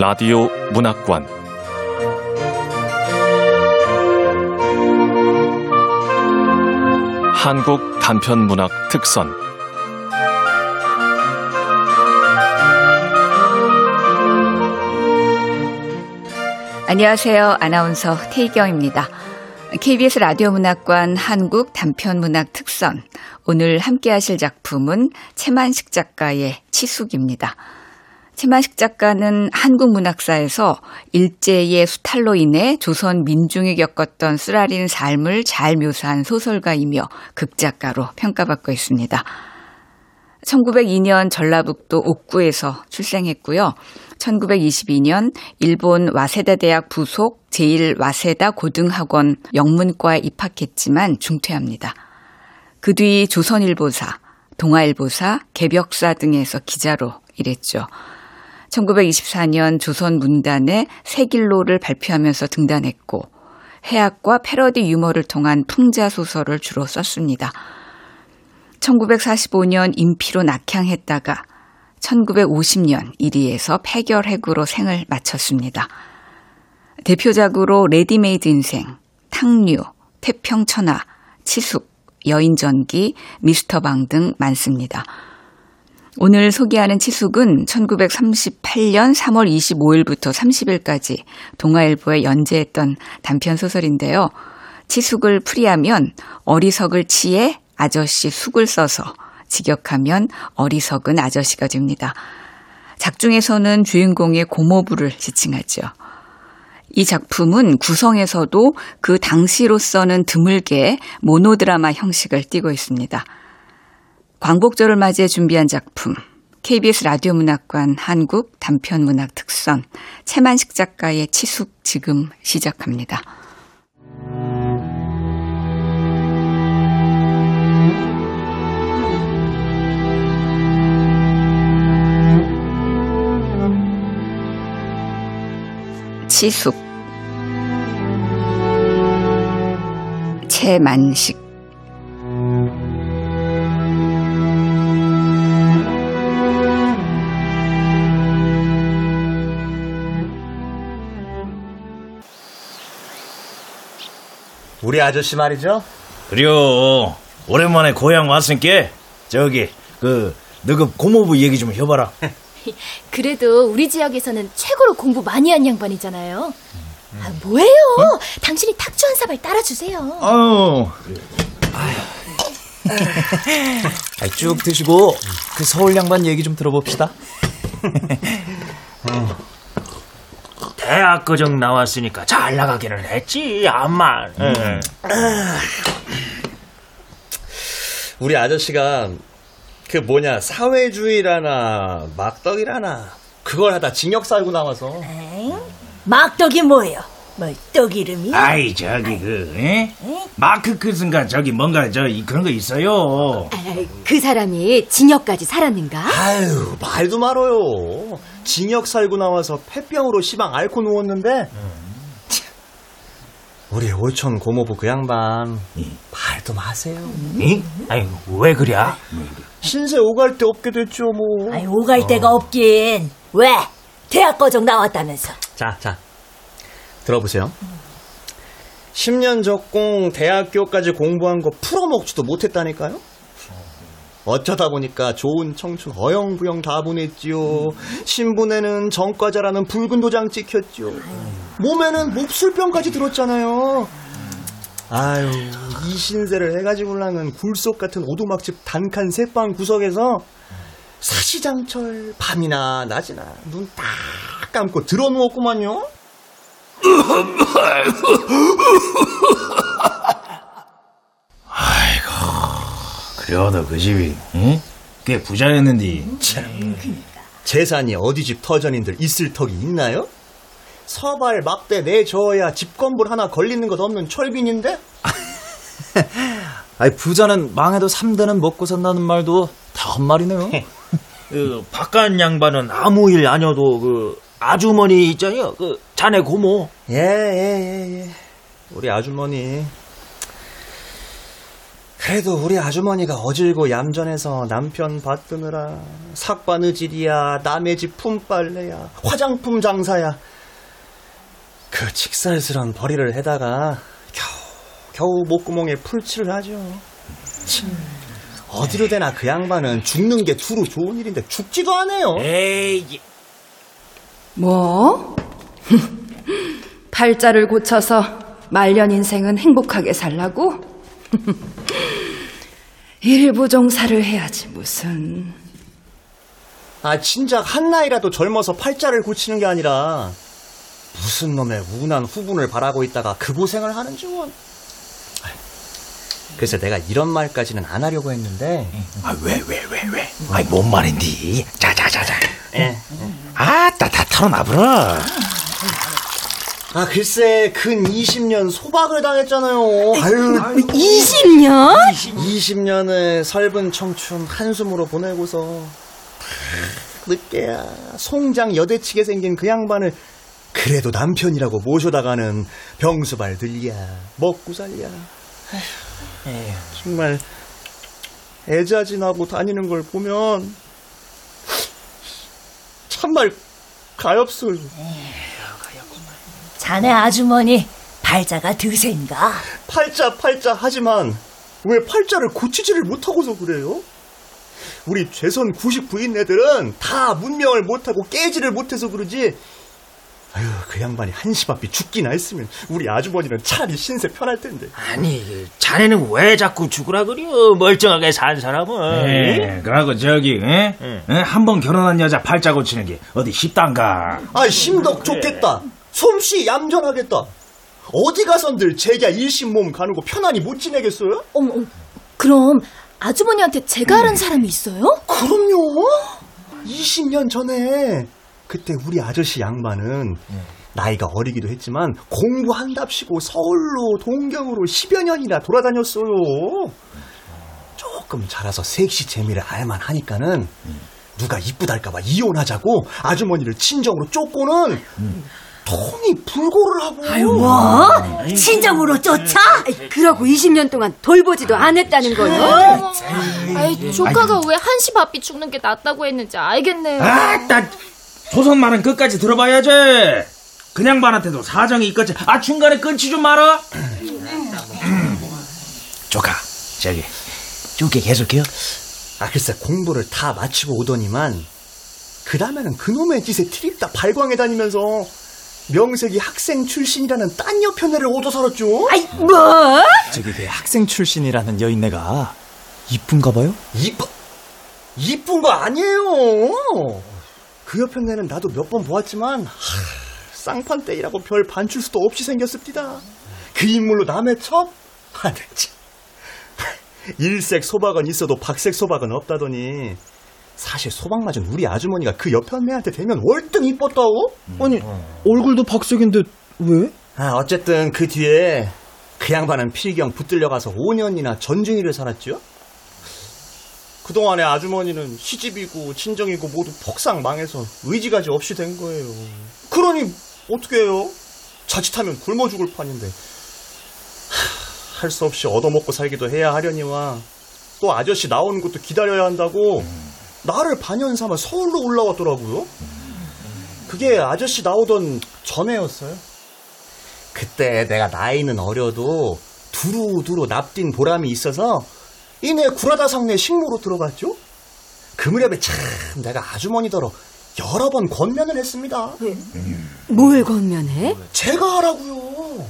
라디오 문학관 한국 단편 문학 특선 안녕하세요. 아나운서 태희경입니다. KBS 라디오 문학관 한국 단편 문학 특선. 오늘 함께 하실 작품은 채만식 작가의 치숙입니다. 채만식 작가는 한국 문학사에서 일제의 수탈로 인해 조선 민중이 겪었던 쓰라린 삶을 잘 묘사한 소설가이며 극작가로 평가받고 있습니다. 1902년 전라북도 옥구에서 출생했고요. 1922년 일본 와세다 대학 부속 제1와세다 고등학원 영문과에 입학했지만 중퇴합니다. 그 뒤 조선일보사, 동아일보사, 개벽사 등에서 기자로 일했죠. 1924년 조선 문단에 세 길로를 발표하면서 등단했고 해학과 패러디 유머를 통한 풍자 소설을 주로 썼습니다. 1945년 임피로 낙향했다가 1950년 이리에서 폐결핵으로 생을 마쳤습니다. 대표작으로 레디메이드 인생, 탁류, 태평천하, 치숙, 여인전기, 미스터방 등 많습니다. 오늘 소개하는 치숙은 1938년 3월 25일부터 30일까지 동아일보에 연재했던 단편 소설인데요. 치숙을 풀이하면 어리석을 치에 아저씨 숙을 써서 직역하면 어리석은 아저씨가 됩니다. 작중에서는 주인공의 고모부를 지칭하죠. 이 작품은 구성에서도 그 당시로서는 드물게 모노드라마 형식을 띠고 있습니다. 광복절을 맞이해 준비한 작품. KBS 라디오 문학관 한국 단편 문학 특선. 채만식 작가의 치숙 지금 시작합니다. 치숙. 채만식 우리 아저씨 말이죠? 그래요. 오랜만에 고향 왔으니까 저기 그 너그 고모부 얘기 좀 해봐라. 그래도 우리 지역에서는 최고로 공부 많이 한 양반이잖아요. 아, 뭐예요? 당신이 탁주 한 사발 따라주세요. 아유, 쭉 드시고 그 서울 양반 얘기 좀 들어봅시다. 대학 거정 나왔으니까 잘 나가기는 했지 암만. 응. 우리 아저씨가 그 뭐냐 사회주의라나 막덕이라나 그걸 하다 징역 살고 나와서. 막떡이 뭐예요? 뭐떡 이름이? 아이 저기 그 에? 마크 크슨가 저기 뭔가 저 이- 그런 거 있어요 그 사람이 징역까지 살았는가? 아유 말도 말어요 징역 살고 나와서 폐병으로 시방 앓고 누웠는데 참, 우리 오천 고모부 그 양반 말도 마세요 응? 아이 왜 그래 신세 오갈 데 없게 됐죠 뭐 아이 오갈 데가 없긴. 왜? 대학 거정 나왔다면서. 자, 자. 들어보세요. 10년 적공 대학교까지 공부한 거 풀어먹지도 못했다니까요? 어쩌다 보니까 좋은 청춘 어영부영 다 보냈지요. 신분에는 전과자라는 붉은 도장 찍혔지요. 몸에는 몹술병까지 들었잖아요. 아유, 이 신세를 해가지고라는 굴속 같은 오두막집 단칸 새방 구석에서 사시장철 밤이나 낮이나 눈 딱 감고 들어누웠구만요. 그래도 그 집이 응? 꽤 부자였는데 재산이 어디 집 터전인들 있을 턱이 있나요? 서발 막대 내줘야 집건물 하나 걸리는 것 없는 철빈인데? 아이, 부자는 망해도 3대는 먹고 산다는 말도 다 헛말이네요. 그 바깥 양반은 아무 일 아니어도 그 아주머니 있잖아요 그 자네 고모 예, 예, 예, 예. 우리 아주머니. 그래도 우리 아주머니가 어질고 얌전해서 남편 받드느라 삭바느질이야 남의 집 품빨래야 화장품 장사야 그 칙살스런 벌이를 해다가 겨우 겨우 목구멍에 풀칠을 하죠 참, 어디로 되나 그 양반은 죽는 게 두루 좋은 일인데 죽지도 않아요 에이, 뭐? 팔자를 고쳐서 말년 인생은 행복하게 살라고? 일부종사를 해야지 무슨 아 진작 한 나이라도 젊어서 팔자를 고치는 게 아니라 무슨 놈의 우난 후분을 바라고 있다가 그 고생을 하는지 원. 그래서 내가 이런 말까지는 안 하려고 했는데 아, 왜, 왜, 왜, 왜? 아이, 뭔 말인디? 자, 자, 자, 자. 예. 아따, 다 털어놔버려. 아 글쎄 근 20년 소박을 당했잖아요. 아유 20년? 20년의 설분 청춘 한숨으로 보내고서 늦게야 송장 여대치게 생긴 그 양반을 그래도 남편이라고 모셔다가는 병수발 들이야 먹고 살랴 에휴, 정말 애자진하고 다니는 걸 보면 참말 가엾어요 자네 아주머니 팔자가 드센가? 팔자 팔자 하지만 왜 팔자를 고치지를 못하고서 그래요? 우리 죄선 99인네들은 다 문명을 못하고 깨지를 못해서 그러지 아유 그 양반이 한시 앞이 죽기나 했으면 우리 아주머니는 차라리 신세 편할 텐데 아니, 자네는 왜 자꾸 죽으라 그려? 멀쩡하게 산 사람은. 예, 그러고 저기, 예? 한번 결혼한 여자 팔자 고치는 게 어디 쉽단가? 아 심덕 좋겠다 솜씨 얌전하겠다 어디 가선들 제가 일심 몸 가누고 편안히 못 지내겠어요? 어머, 어머, 그럼 아주머니한테 제가 아는 사람이 있어요? 그럼요. 20년 전에 그때 우리 아저씨 양반은 나이가 어리기도 했지만 공부한답시고 서울로 동경으로 10여 년이나 돌아다녔어요. 조금 자라서 섹시 재미를 알만 하니까는 누가 이쁘달까봐 이혼하자고 아주머니를 친정으로 쫓고는 통이 불고를 하고 뭐? 친정으로 쫓아? 그러고 20년 동안 돌보지도 안 했다는 거요? 아이, 조카가 왜 한시 바삐 죽는 게 낫다고 했는지 알겠네요. 아따, 조선 말은 끝까지 들어봐야지. 그냥 반한테도 사정이 있겠지. 아, 중간에 끊지 좀 마라. 조카, 저기, 쭉게 계속해요. 아 글쎄 공부를 다 마치고 오더니만 그 다음에는 그놈의 짓에 트립다 발광해 다니면서 명색이 학생 출신이라는 딴 여편네를 얻어 살았죠. 아이 뭐? 저기 그 학생 출신이라는 여인네가 이쁜가 봐요? 이쁜 이쁜 거 아니에요. 그 여편네는 나도 몇 번 보았지만 하, 쌍판대이라고 별 반출 수도 없이 생겼습니다. 그 인물로 남의 첩? 아, 네, 참. 일색 소박은 있어도 박색 소박은 없다더니 사실 소박 맞은 우리 아주머니가 그 여편네한테 대면 월등 이뻤다고? 아니 얼굴도 박색인데 왜? 아, 어쨌든 그 뒤에 그 양반은 필경 붙들려 가서 5년이나 전중이를 살았죠. 그동안에 아주머니는 시집이고 친정이고 모두 폭삭 망해서 의지가지 없이 된 거예요. 그러니 어떻게 해요? 자칫하면 굶어 죽을 판인데 할 수 없이 얻어먹고 살기도 해야 하려니와 또 아저씨 나오는 것도 기다려야 한다고 나를 반연 삼아 서울로 올라왔더라고요. 그게 아저씨 나오던 전에였어요. 그때 내가 나이는 어려도 두루두루 납딘 보람이 있어서 이내 구라다 상내 식모로 들어갔죠. 그 무렵에 참 내가 아주머니더러 여러 번 권면을 했습니다. 뭘 건면해? 제가 하라고요.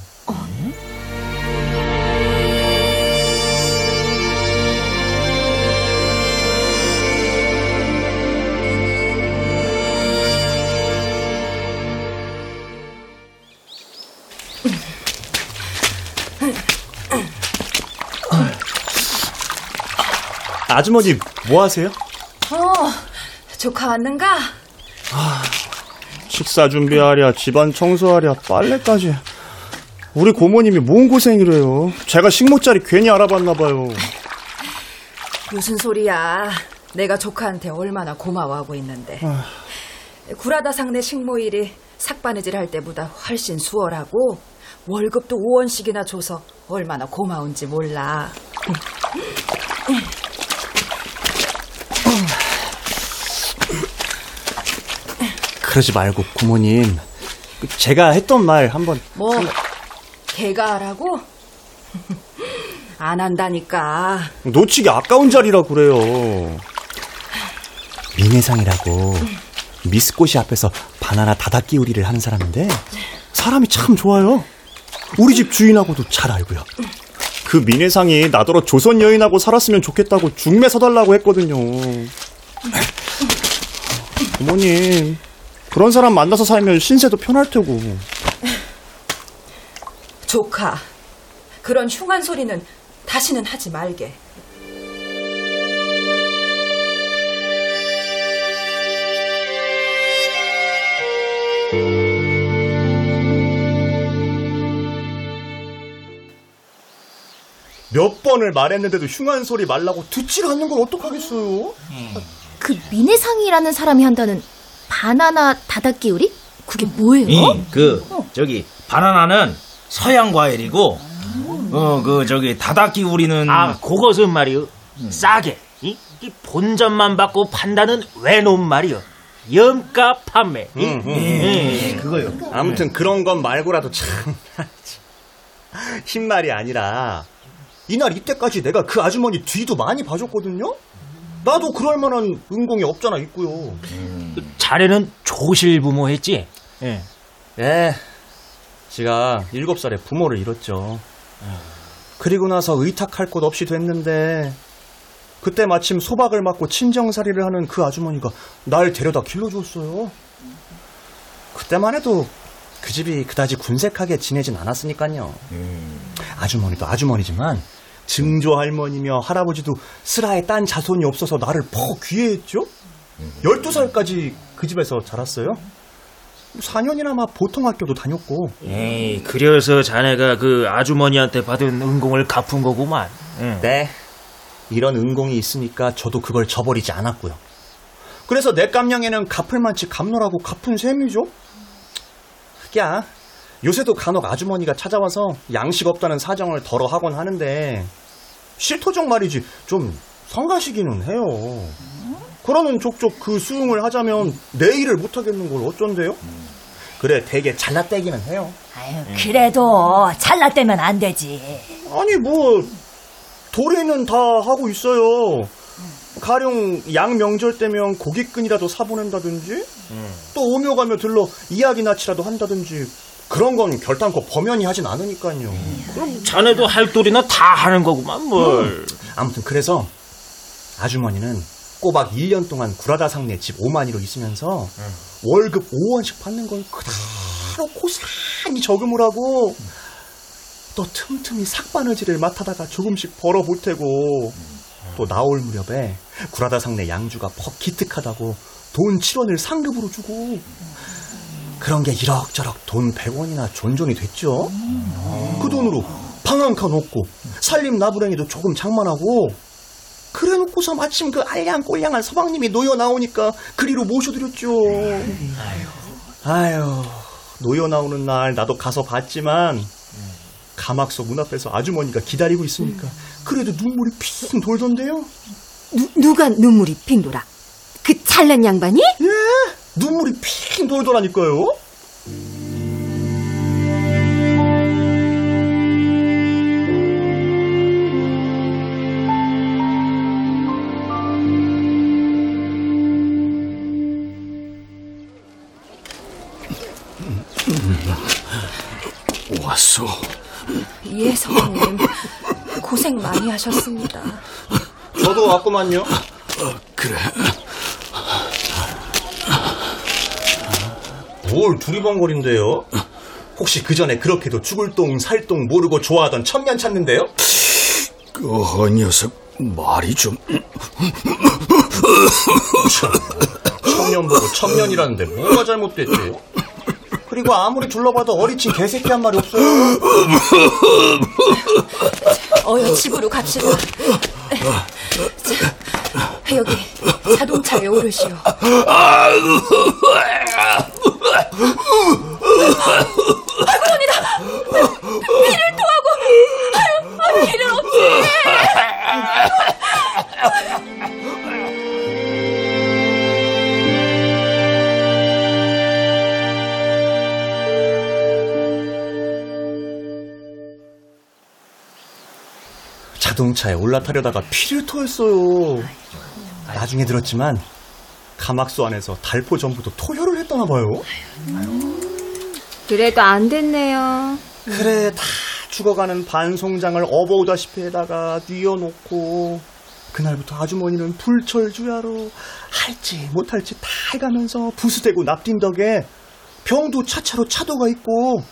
아주머니 뭐 하세요? 어, 조카 왔는가? 식사 준비하랴, 집안 청소하랴, 빨래까지. 우리 고모님이 뭔 고생이래요. 제가 식모자리 괜히 알아봤나 봐요. 무슨 소리야. 내가 조카한테 얼마나 고마워하고 있는데. 구라다 상내 식모일이 삭바느질 할 때보다 훨씬 수월하고 월급도 5원씩이나 줘서 얼마나 고마운지 몰라. 그러지 말고 부모님 그 제가 했던 말 한번 뭐 걔가 하라고? 안 한다니까. 놓치기 아까운 자리라 그래요. 민혜상이라고 미스꽃이 앞에서 바나나 다닥기우리를 하는 사람인데 사람이 참 좋아요. 우리 집 주인하고도 잘 알고요. 그 민혜상이 나더러 조선 여인하고 살았으면 좋겠다고 중매 서달라고 했거든요. 부모님 그런 사람 만나서 살면 신세도 편할 테고. 조카, 그런 흉한 소리는 다시는 하지 말게. 몇 번을 말했는데도 흉한 소리 말라고 듣질 않는 걸 어떡하겠어요? 그 민혜상이라는 사람이 한다는 바나나 다닥기우리? 그게 뭐예요? 이, 그 저기 바나나는 서양 과일이고 어 그 저기 다닥기 우리는 아, 그것은 말이요. 싸게. 이, 이 본전만 받고 판다는 외놓은 말이요. 염가 판매. 이? 예, 그거요. 아무튼 그런 건 말고라도 참 흰말이 아니라 이날 이때까지 내가 그 아주머니 뒤도 많이 봐줬거든요. 나도 그럴 만한 은공이 없잖아 있고요. 자네는 조실 부모 했지? 예. 예, 제가 일곱 살에 부모를 잃었죠. 그리고 나서 의탁할 곳 없이 됐는데 그때 마침 소박을 맞고 친정살이를 하는 그 아주머니가 날 데려다 길러줬어요. 그때만 해도 그 집이 그다지 군색하게 지내진 않았으니까요. 아주머니도 아주머니지만 증조 할머니며 할아버지도 슬하에 딴 자손이 없어서 나를 퍽 귀해했죠. 12살까지 그 집에서 자랐어요. 4년이나마 보통 학교도 다녔고 에이, 그래서 자네가 그 아주머니한테 받은 은공을 갚은 거구만. 응. 네. 이런 은공이 있으니까 저도 그걸 저버리지 않았고요. 그래서 내 깜냥에는 갚을 만치 갚노라고 갚은 셈이죠. 야, 요새도 간혹 아주머니가 찾아와서 양식 없다는 사정을 덜어 하곤 하는데 실토적 말이지 좀 성가시기는 해요. 그러는 족족 그 수긍을 하자면 내 일을 못하겠는 걸 어쩐대요? 그래 되게 잘났대기는 해요. 아유, 그래도 잘났대면 안 되지. 아니 뭐 도리는 다 하고 있어요. 가령 양 명절 때면 고깃근이라도 사보낸다든지 또 오며 가며 들러 이야기 낯이라도 한다든지 그런 건 결단코 범연히 하진 않으니까요. 그럼 자네도 할 도리나 다 하는 거구만, 뭘. 아무튼 그래서 아주머니는 꼬박 1년 동안 구라다 상네 집 5만이로 있으면서 월급 5원씩 받는 걸 그대로 고스란히 저금을 하고 또 틈틈이 삭바느질을 맡아다가 조금씩 벌어 보태고 또 나올 무렵에 구라다 상네 양주가 퍽 기특하다고 돈 7원을 상급으로 주고 그런 게 이럭저럭 돈 100원이나 존존이 됐죠. 그 돈으로 방 한 칸 얻고 살림 나부랭이도 조금 장만하고 그래 놓고서 마침 그 알량꼴량한 서방님이 놓여 나오니까 그리로 모셔드렸죠. 아유, 놓여 나오는 날 나도 가서 봤지만 가막소 문 앞에서 아주머니가 기다리고 있으니까 그래도 눈물이 핑 돌던데요. 누, 누가 눈물이 핑 돌아? 그 잘난 양반이? 예, 눈물이 핑 돌더라니까요. 왔어. 예, 성님. 고생 많이 하셨습니다. 저도 왔구만요. 그래. 뭘 두리번거린데요? 혹시 그 전에 그렇게도 죽을 똥 살 똥 모르고 좋아하던 천년 찾는데요? 그 녀석 말이 좀 천년 보고 천년이라는데 뭐가 잘못됐대요? 그리고 아무리 둘러봐도 어리친 개새끼 한 마리 없어요. 어여 집으로 갑시다. 자, 여기 자동차에 오르시오. 아이고니다! 피를 토하고! 아유 피를 어찌 자동차에 올라타려다가 피를 토했어요. 나중에 들었지만 가막소 안에서 달포 전부도 토혈을 했다나 봐요. 그래도 안 됐네요. 그래 다 죽어가는 반송장을 업어오다시피 해다가 뉘어놓고 그날부터 아주머니는 불철주야로 할지 못할지 다 해가면서 부수대고 납뛴 덕에 병도 차차로 차도가 있고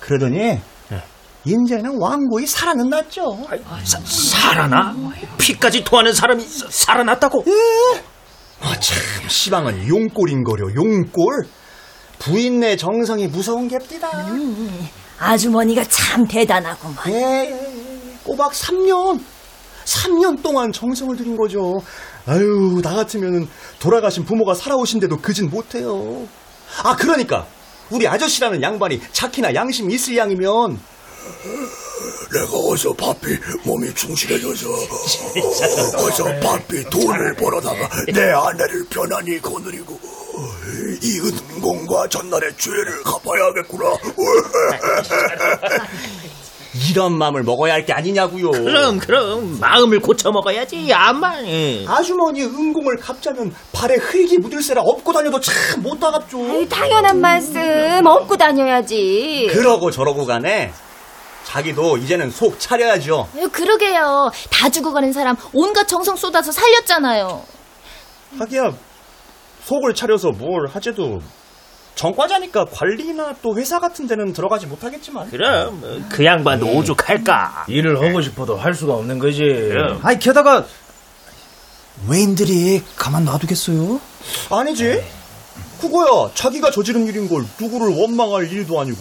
그러더니 인제는 왕고이 살아는 났죠. 사, 살아나? 피까지 토하는 사람이 사- 살아났다고? 아, 참 시방은 용꼴인거려 용꼴 부인네 정성이 무서운 갭디다. 아주머니가 참 대단하구만. 예, 예, 예. 꼬박 3년. 3년 동안 정성을 들인 거죠. 아유, 나 같으면은 돌아가신 부모가 살아오신데도 그진 못해요. 아, 그러니까. 우리 아저씨라는 양반이 착히나 양심 있을 양이면 내가 어서 바삐 몸이 충실해져서 어서 바삐 돈을 벌어다가 내 아내를 편안히 거느리고 이 은공과 전날의 죄를 갚아야겠구나. 이런 마음을 먹어야 할 게 아니냐고요. 그럼 그럼 마음을 고쳐 먹어야지 암만 예. 아주머니 은공을 갚자면 발에 흙이 묻을세라 업고 다녀도 참 못 다갑죠. 당연한 말씀 업고 다녀야지. 그러고 저러고 가네. 자기도 이제는 속 차려야죠. 아유, 그러게요. 다 죽어가는 사람 온갖 정성 쏟아서 살렸잖아요. 하기야 속을 차려서 뭘 하재도 전과자니까 관리나 또 회사 같은 데는 들어가지 못하겠지만 그럼 어, 그 양반도 오죽할까 일을 하고 싶어도 할 수가 없는 거지. 그럼. 아니 게다가 외인들이 가만 놔두겠어요? 아니지 그거야 자기가 저지른 일인 걸 누구를 원망할 일도 아니고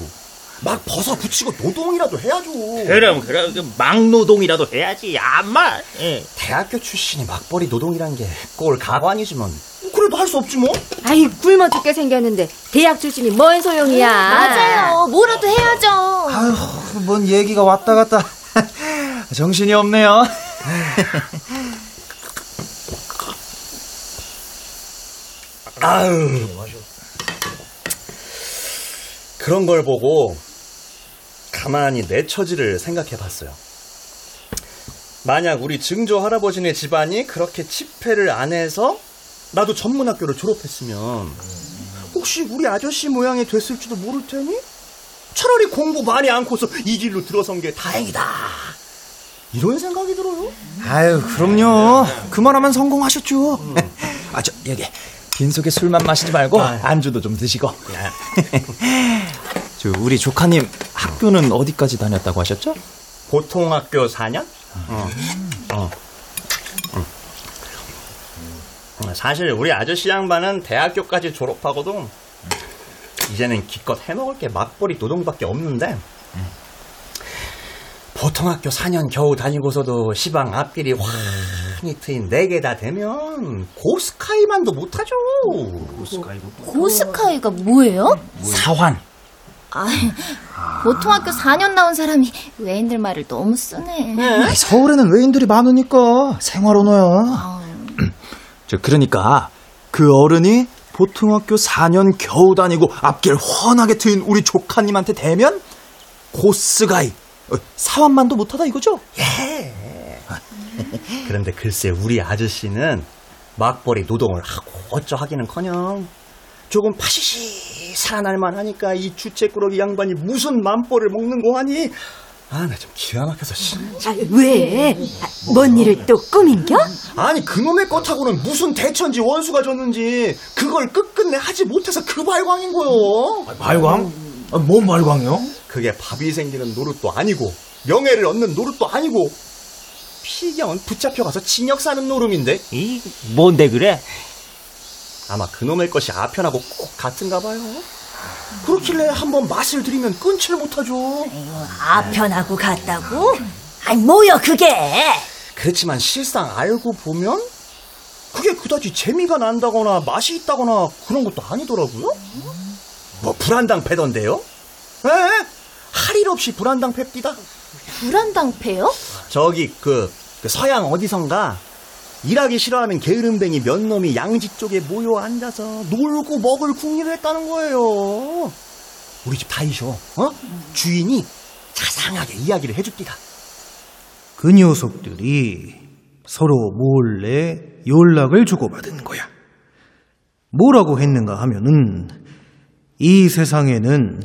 막 벗어 붙이고 노동이라도 해야죠 그럼 그럼 그 막노동이라도 해야지 암만 예. 대학교 출신이 막벌이 노동이란 게 꼴 가관이지만 그래도 할 수 없지 뭐 아이 굶어 죽게 생겼는데 대학 출신이 뭔 소용이야. 맞아요. 뭐라도 해야죠. 아휴, 뭔 얘기가 왔다 갔다 정신이 없네요. 아유 그런 걸 보고 가만히 내 처지를 생각해 봤어요. 만약 우리 증조 할아버지네 집안이 그렇게 집회를 안 해서 나도 전문학교를 졸업했으면 혹시 우리 아저씨 모양이 됐을지도 모를 테니 차라리 공부 많이 않고서 이 길로 들어선 게 다행이다. 이런 생각이 들어요. 아유, 그럼요. 그만하면 성공하셨죠. 아, 저, 여기, 빈속에 술만 마시지 말고, 안주도 좀 드시고. 저, 우리 조카님, 학교는 어디까지 다녔다고 하셨죠? 보통 학교 4년? 어. 어. 음. 사실 우리 아저씨 양반은 대학교까지 졸업하고도 이제는 기껏 해먹을 게 막벌이 노동밖에 없는데 보통 학교 4년 겨우 다니고서도 시방 앞길이 환히 트인 4개 다 되면 고스카이만도 못하죠. 고스카이가 뭐예요? 사환. 보통 학교 4년 나온 사람이 외인들 말을 너무 쓰네. 아이, 서울에는 외인들이 많으니까 생활 언어야. 저 그러니까 그 어른이 보통 학교 4년 겨우 다니고 앞길 훤하게 트인 우리 조카님한테 대면 고스가이 어, 사완만도 못하다 이거죠? 그런데 글쎄 우리 아저씨는 막벌이 노동을 하고 어쩌 하기는커녕 조금 파시시 살아날만 하니까 이 주책꾸러기 양반이 무슨 맘벌을 먹는 거 하니 아 나 좀 기가 막혀서 씨. 아, 왜? 아, 뭔 일을 또 꾸민겨? 아니 그놈의 것하고는 무슨 대천지 원수가 졌는지 그걸 끝끝내 하지 못해서 그 발광인 거요 말광? 아, 뭔 말광이요? 그게 밥이 생기는 노릇도 아니고 명예를 얻는 노릇도 아니고 피경은 붙잡혀가서 징역 사는 노름인데 이 뭔데 그래 아마 그놈의 것이 아편하고 꼭 같은가 봐요. 그렇길래 한번 맛을 들이면 끊지를 못하죠. 아편하고 같다고? 아니, 뭐여, 그게? 그렇지만 실상 알고 보면 그게 그다지 재미가 난다거나 맛이 있다거나 그런 것도 아니더라고요. 뭐 불안당 패던데요? 에? 할일 없이 불안당 팹디다. 불안당패요? 저기 그, 그 서양 어디선가 일하기 싫어하는 게으름뱅이 몇 놈이 양지 쪽에 모여 앉아서 놀고 먹을 궁리를 했다는 거예요. 우리 집 다이쇼, 어? 주인이 자상하게 이야기를 해줍디다. 그 녀석들이 서로 몰래 연락을 주고받은 거야. 뭐라고 했는가 하면은 이 세상에는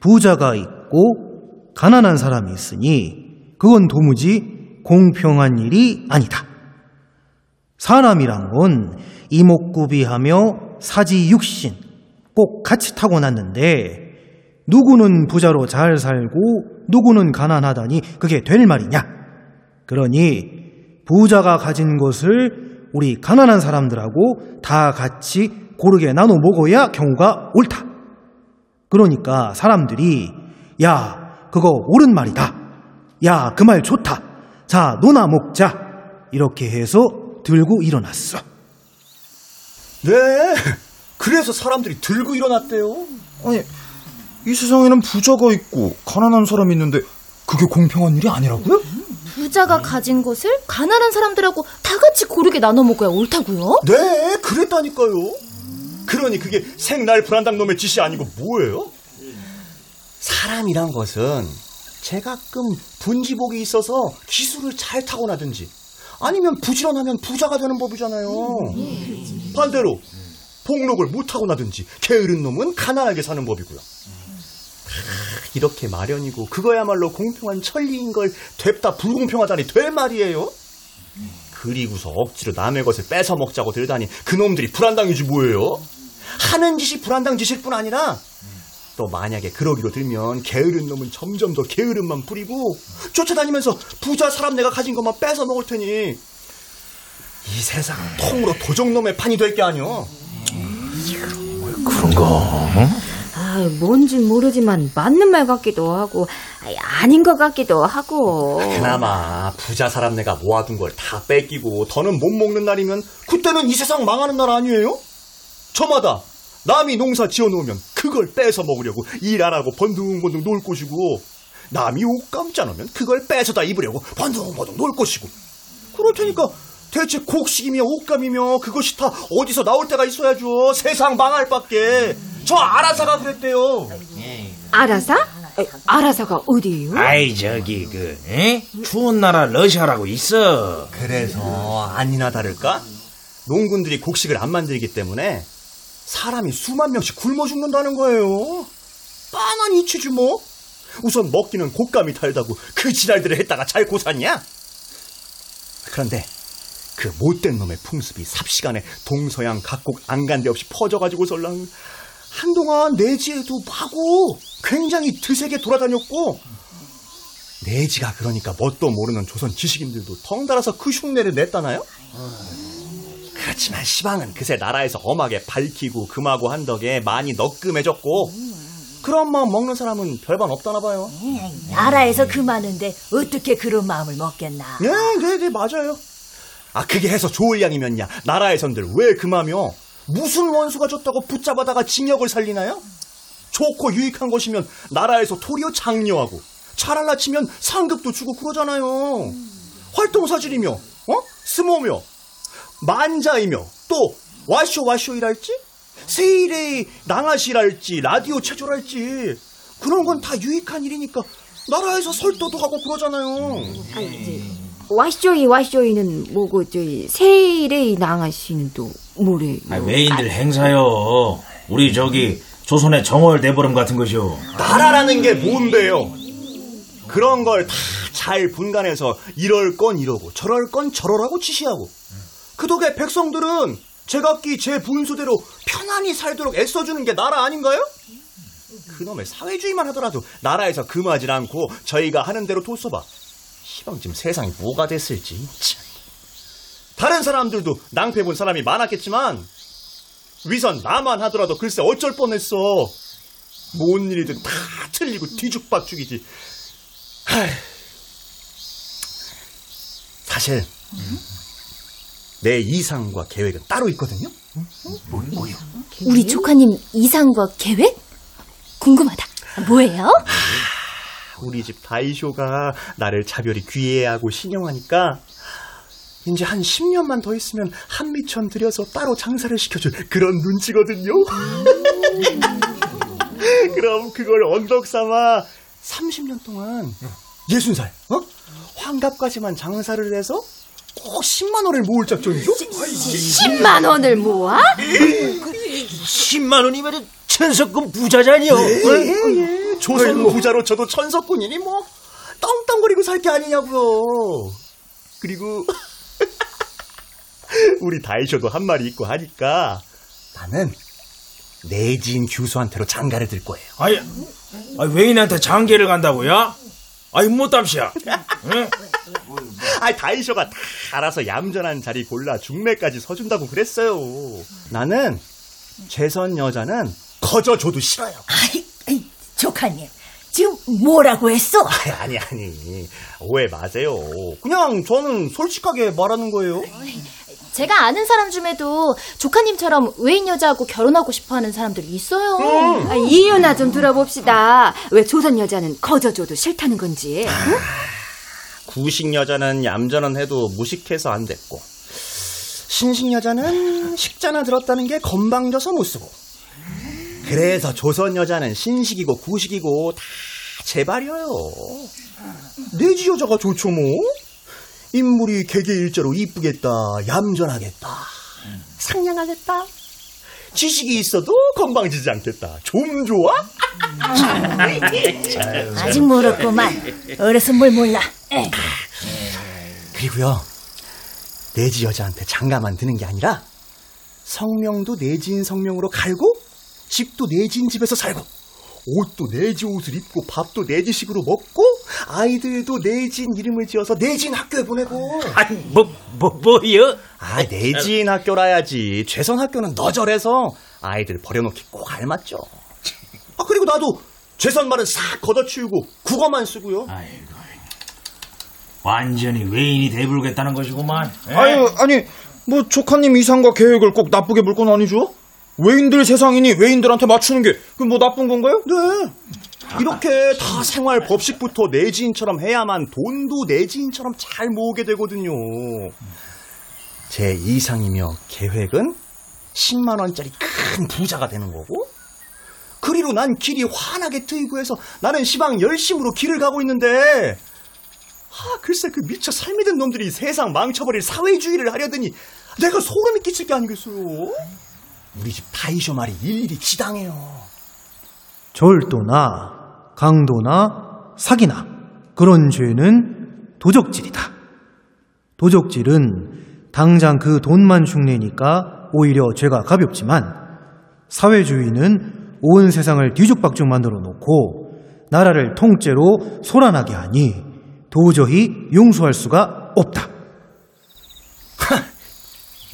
부자가 있고 가난한 사람이 있으니 그건 도무지 공평한 일이 아니다. 사람이란 건 이목구비하며 사지육신 꼭 같이 타고났는데 누구는 부자로 잘 살고 누구는 가난하다니 그게 될 말이냐? 그러니 부자가 가진 것을 우리 가난한 사람들하고 다 같이 고르게 나눠 먹어야 경우가 옳다. 그러니까 사람들이 야 그거 옳은 말이다. 야 그 말 좋다. 자 노나 먹자. 이렇게 해서 들고 일어났어. 네. 그래서 사람들이 들고 일어났대요. 아니, 이 세상에는 부자가 있고 가난한 사람이 있는데 그게 공평한 일이 아니라고요? 부자가 가진 것을 가난한 사람들하고 다 같이 고르게 나눠 먹어야 옳다고요? 네, 그랬다니까요. 그러니 그게 생날 불안당 놈의 짓이 아니고 뭐예요? 사람이란 것은 제가끔 분지복이 있어서 기술을 잘 타고나든지 아니면 부지런하면 부자가 되는 법이잖아요. 반대로 복록을 못 타고나든지 게으른 놈은 가난하게 사는 법이고요. 아, 이렇게 마련이고 그거야말로 공평한 천리인 걸 됐다 불공평하다니 될 말이에요? 그리고서 억지로 남의 것을 뺏어 먹자고 들다니 그놈들이 불안당이지 뭐예요? 하는 짓이 불안당 짓일 뿐 아니라 또 만약에 그러기로 들면 게으른 놈은 점점 더 게으름만 부리고 쫓아다니면서 부자 사람 내가 가진 것만 뺏어 먹을 테니 이 세상은 통으로 도적놈의 판이 될 게 아니오. 그런가? 아, 뭔진 모르지만 맞는 말 같기도 하고 아닌 것 같기도 하고. 그나마 부자 사람 내가 모아둔 걸 다 뺏기고 더는 못 먹는 날이면 그때는 이 세상 망하는 날 아니에요? 저마다 남이 농사 지어놓으면 그걸 뺏어 먹으려고 일 안 하고 번둥번둥 놀 것이고 남이 옷 감지 않으면 그걸 뺏어다 입으려고 번둥번둥 놀 것이고 그럴 테니까 대체 곡식이며 옷감이며 그것이 다 어디서 나올 때가 있어야죠 세상 망할 밖에 저 아라사가 그랬대요 아라사? 에, 아라사가 어디예요? 아이 저기 그 에? 추운 나라 러시아라고 있어. 그래서 아니나 다를까 농군들이 곡식을 안 만들기 때문에 사람이 수만 명씩 굶어 죽는다는 거예요. 뻔한 이치지 뭐. 우선 먹기는 곶감이 달다고 그 지랄들을 했다가 잘 고샀냐? 그런데 그 못된 놈의 풍습이 삽시간에 동서양 각국 안간데 없이 퍼져가지고 설랑 한동안 내지에도 마구 굉장히 드세게 돌아다녔고 내지가 그러니까 뭣도 모르는 조선 지식인들도 덩달아서 그 흉내를 냈다나요? 그렇지만 시방은 그새 나라에서 엄하게 밝히고 금하고 한 덕에 많이 너끔해졌고 그런 마음 먹는 사람은 별반 없다나 봐요. 나라에서 그 많은데 어떻게 그런 마음을 먹겠나? 네, 네, 네, 맞아요. 아, 그게 해서 좋을 양이면야. 나라에선들 왜 금하며 무슨 원수가 줬다고 붙잡아다가 징역을 살리나요? 좋고 유익한 것이면 나라에서 도리어 장려하고 잘할라 치면 상급도 주고 그러잖아요. 활동사질이며, 어? 스모며, 만자이며, 또 와쇼 와쇼이랄지, 세일의 낭하시랄지, 라디오 체조랄지 그런 건 다 유익한 일이니까 나라에서 설도도 하고 그러잖아요. 와쇼이 와쇼이는 뭐고 저희 세일의 낭하시는 또 뭐래요? 아, 외인들 행사요. 우리 저기 조선의 정월 대보름 같은 것이요. 나라라는 게 뭔데요? 그런 걸 다 잘 분간해서 이럴 건 이러고 저럴 건 저러라고 지시하고 그 덕에 백성들은 제각기 제 분수대로 편안히 살도록 애써주는 게 나라 아닌가요? 그놈의 사회주의만 하더라도 나라에서 금하지 않고 저희가 하는 대로 뒀어봐. 시방 지금 세상이 뭐가 됐을지. 참. 다른 사람들도 낭패 본 사람이 많았겠지만 위선 나만 하더라도 글쎄 어쩔 뻔했어. 뭔 일이든 다 틀리고 뒤죽박죽이지. 하이. 사실 내 이상과 계획은 따로 있거든요. 우리 조카님 이상과 계획? 궁금하다. 뭐예요? 우리 집 다이쇼가 나를 차별이 귀해하고 신용하니까 이제 한 10년만 더 있으면 한미천 들여서 따로 장사를 시켜줄 그런 눈치거든요. 그럼 그걸 언덕 삼아 30년 동안 예순 살, 어? 환갑까지만 장사를 해서 꼭 10만 원을 모을 작정이죠? 10만 원을 모아? 10만 원이면 천석금 부자잖요. 예, 예. 조선 부자로 저도 천석군이니 뭐 떵떵거리고 살 게 아니냐고요. 그리고 우리 다이쇼도 한 마리 있고 하니까 나는 내지인 교수한테로 장가를 들 거예요. 아니, 아니 외인한테 장계를 간다고요? 아이 못답시야. 응? 아, 다이쇼가 다 알아서 얌전한 자리 골라 중매까지 서준다고 그랬어요. 나는 재선 여자는 거저 줘도 싫어요. 아이, 아이, 조카님, 지금 뭐라고 했어? 아니, 아니, 아니. 오해 마세요. 그냥 저는 솔직하게 말하는 거예요. 제가 아는 사람 중에도 조카님처럼 외인 여자하고 결혼하고 싶어하는 사람들이 있어요. 아, 이유나 좀 들어봅시다. 왜 조선 여자는 거저줘도 싫다는 건지. 응? 구식 여자는 얌전한 해도 무식해서 안 됐고 신식 여자는 식자나 들었다는 게 건방져서 못 쓰고 그래서 조선 여자는 신식이고 구식이고 다 제발이에요 내지 여자가 좋죠 뭐 인물이 개개 일자로 이쁘겠다 얌전하겠다 상냥하겠다 지식이 있어도 건방지지 않겠다 좀 좋아? 아직 모르구만. 어려서 뭘 몰라. 에. 그리고요, 내지 여자한테 장가만 드는 게 아니라 성명도 내지인 성명으로 갈고 집도 내지인 집에서 살고 옷도 내지 옷을 입고 밥도 내지식으로 먹고 아이들도 내지인 이름을 지어서 내지인 학교에 보내고 아니 뭐 뭐 뭐요? 아 내지인 학교라야지 최선 학교는 너절해서 아이들 버려놓기 꼭 알맞죠 아 그리고 나도 최선 말은 싹 걷어치우고 국어만 쓰고요 완전히 외인이 돼불겠다는 것이구만. 예? 아유, 아니, 뭐 조카님 이상과 계획을 꼭 나쁘게 볼 건 아니죠? 외인들 세상이니 외인들한테 맞추는 게 그 뭐 나쁜 건가요? 네. 이렇게 다 생활 법식부터 내지인처럼 해야만 돈도 내지인처럼 잘 모으게 되거든요. 제 이상이며 계획은 10만 원짜리 큰 부자가 되는 거고 그리로 난 길이 환하게 트이고 해서 나는 시방 열심으로 길을 가고 있는데 아 글쎄 그 미처 삶이 든 놈들이 세상 망쳐버릴 사회주의를 하려더니 내가 소름이 끼칠 게 아니겠어요? 우리 집 다이쇼 말이 일일이 지당해요. 절도나 강도나 사기나 그런 죄는 도적질이다. 도적질은 당장 그 돈만 흉내니까 오히려 죄가 가볍지만 사회주의는 온 세상을 뒤죽박죽 만들어 놓고 나라를 통째로 소란하게 하니 도저히 용서할 수가 없다.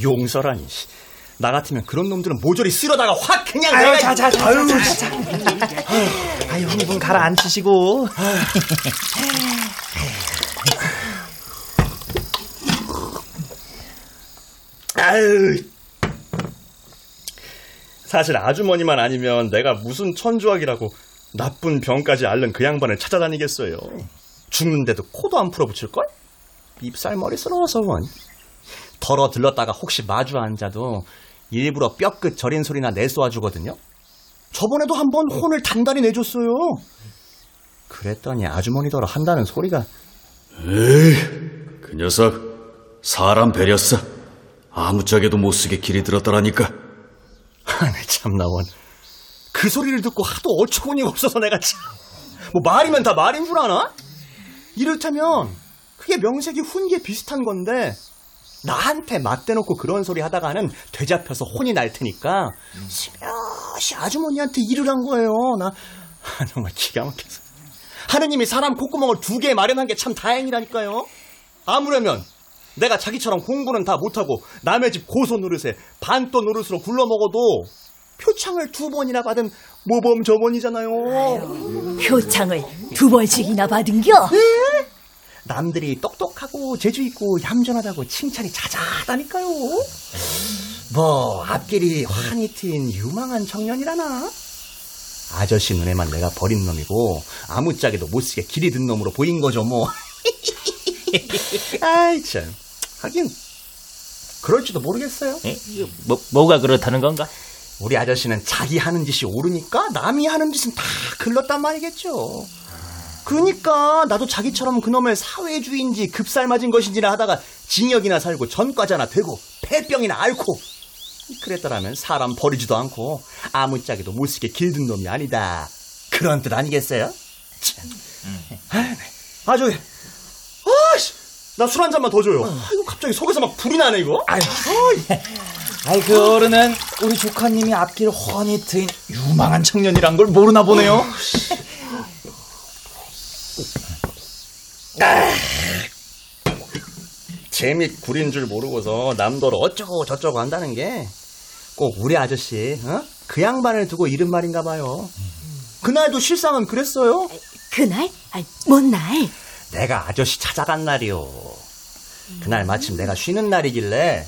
용서라니. 나 같으면 그런 놈들은 모조리 쓸어다가 확 그냥 아유, 내가 자, 자, 자, 아유, 자, 자, 자. 아유, 흥분 가라앉히시고. 아유. 사실 아주머니만 아니면 내가 무슨 천주학이라고 나쁜 병까지 앓는 그 양반을 찾아다니겠어요. 죽는데도 코도 안 풀어붙일걸? 입살 머리스러워서 원. 덜어 들렀다가 혹시 마주 앉아도 일부러 뼈끝 저린 소리나 내쏘아 주거든요. 저번에도 한 번 혼을 단단히 내줬어요. 그랬더니 아주머니더러 한다는 소리가 에이, 그 녀석 사람 배렸어. 아무짝에도 못 쓰게 길이 들었더라니까. 아니 참나 원. 그 소리를 듣고 하도 어처구니가 없어서 내가 참. 뭐 말이면 다 말인 줄 아나? 이를테면 그게 명색이 훈계 비슷한 건데 나한테 맞대놓고 그런 소리 하다가는 되잡혀서 혼이 날 테니까 시며시 아주머니한테 일을 한 거예요. 나 아, 정말 기가 막혀서. 하느님이 사람 콧구멍을 두 개 마련한 게 참 다행이라니까요. 아무려면 내가 자기처럼 공부는 다 못하고 남의 집 고소 노릇에 반또 노릇으로 굴러먹어도 표창을 두 번이나 받은 모범 저번이잖아요. 표창을 두 번씩이나 받은겨? 예? 남들이 똑똑하고 재주 있고 얌전하다고 칭찬이 자자하다니까요. 뭐 앞길이 환히 트인 유망한 청년이라나. 아저씨 눈에만 내가 버린 놈이고 아무짝에도 못쓰게 길이 든 놈으로 보인 거죠 뭐. 아이 참. 하긴 그럴지도 모르겠어요. 에? 이거 뭐 뭐가 그렇다는 건가? 우리 아저씨는 자기 하는 짓이 옳으니까 남이 하는 짓은 다 글렀단 말이겠죠. 그니까 나도 자기처럼 그놈의 사회주의인지 급살 맞은 것인지나 하다가 징역이나 살고 전과자나 되고 폐병이나 앓고 그랬더라면 사람 버리지도 않고 아무짝에도 못쓰게 길든 놈이 아니다. 그런 뜻 아니겠어요? 참. 아 저기 아씨 나 술 한 잔만 더 줘요. 아이고 갑자기 속에서 막 불이 나네 이거. 아이, 아이 그 어른은 우리 조카님이 앞길 훤히 트인 유망한 청년이란 걸 모르나 보네요. 재미 구린 줄 모르고서 남들 어쩌고 저쩌고 한다는 게 꼭 우리 아저씨 어? 그 양반을 두고 이른 말인가 봐요 그날도 실상은 그랬어요 그날? 아니, 뭔 날? 내가 아저씨 찾아간 날이요 그날 마침 내가 쉬는 날이길래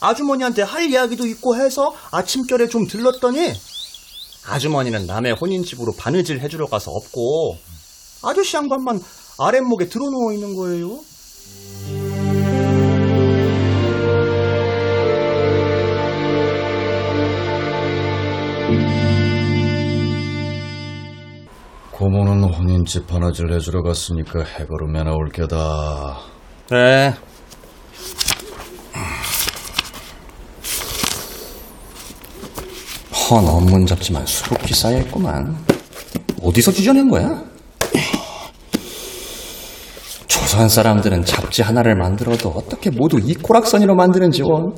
아주머니한테 할 이야기도 있고 해서 아침결에 좀 들렀더니 아주머니는 남의 혼인집으로 바느질 해주러 가서 없고 아저씨 양반만 아랫목에 들어누워 있는 거예요 고모는 혼인집 바느질 해주러 갔으니까 해걸음에 나 올 게다. 네. 헌 업문 잡지만 수북히 쌓여있구만. 어디서 주저낸 거야? 조선 사람들은 잡지 하나를 만들어도 어떻게 모두 이 꼬락선이로 만드는지 원.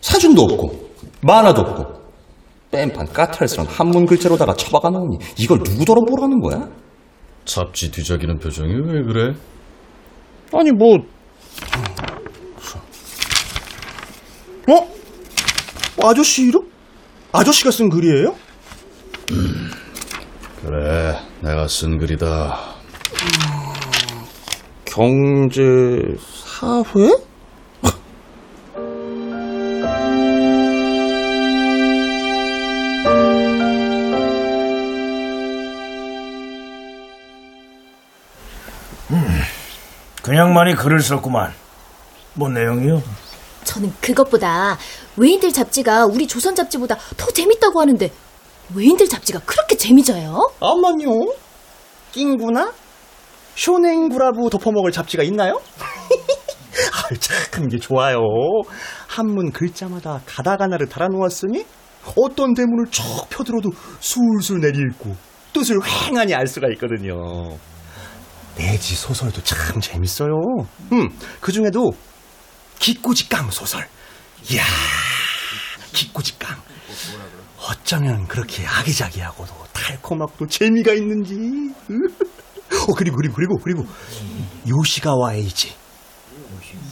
사진도 없고, 만화도 없고, 뺀판 까탈스런 한문 글자로다가 처박아 놓으니 이걸 누구더러 보라는 거야? 잡지 뒤적이는 표정이 왜 그래? 아니 뭐 어? 아저씨 이름? 아저씨가 쓴 글이에요? 그래, 내가 쓴 글이다. 경제 사회? 그냥 많이 글을 썼구만. 뭔 내용이요? 저는 그것보다 외인들 잡지가 우리 조선 잡지보다 더 재밌다고 하는데 외인들 잡지가 그렇게 재미져요? 아만요. 낑구나? 쇼냉구라부 덮어먹을 잡지가 있나요? 아유, 참 이게 좋아요. 한문 글자마다 가다가나를 달아놓았으니 어떤 대문을 쭉 펴들어도 술술 내리읽고 뜻을 휑하니 알 수가 있거든요. 내지 소설도 참 재밌어요. 음, 그 중에도 기꼬지깡 소설. 이야, 기꼬지깡. 어쩌면 그렇게 아기자기하고도 달콤하고도 재미가 있는지. 어, 그리고, 그리고, 그리고, 그리고, 요시가와 에이지.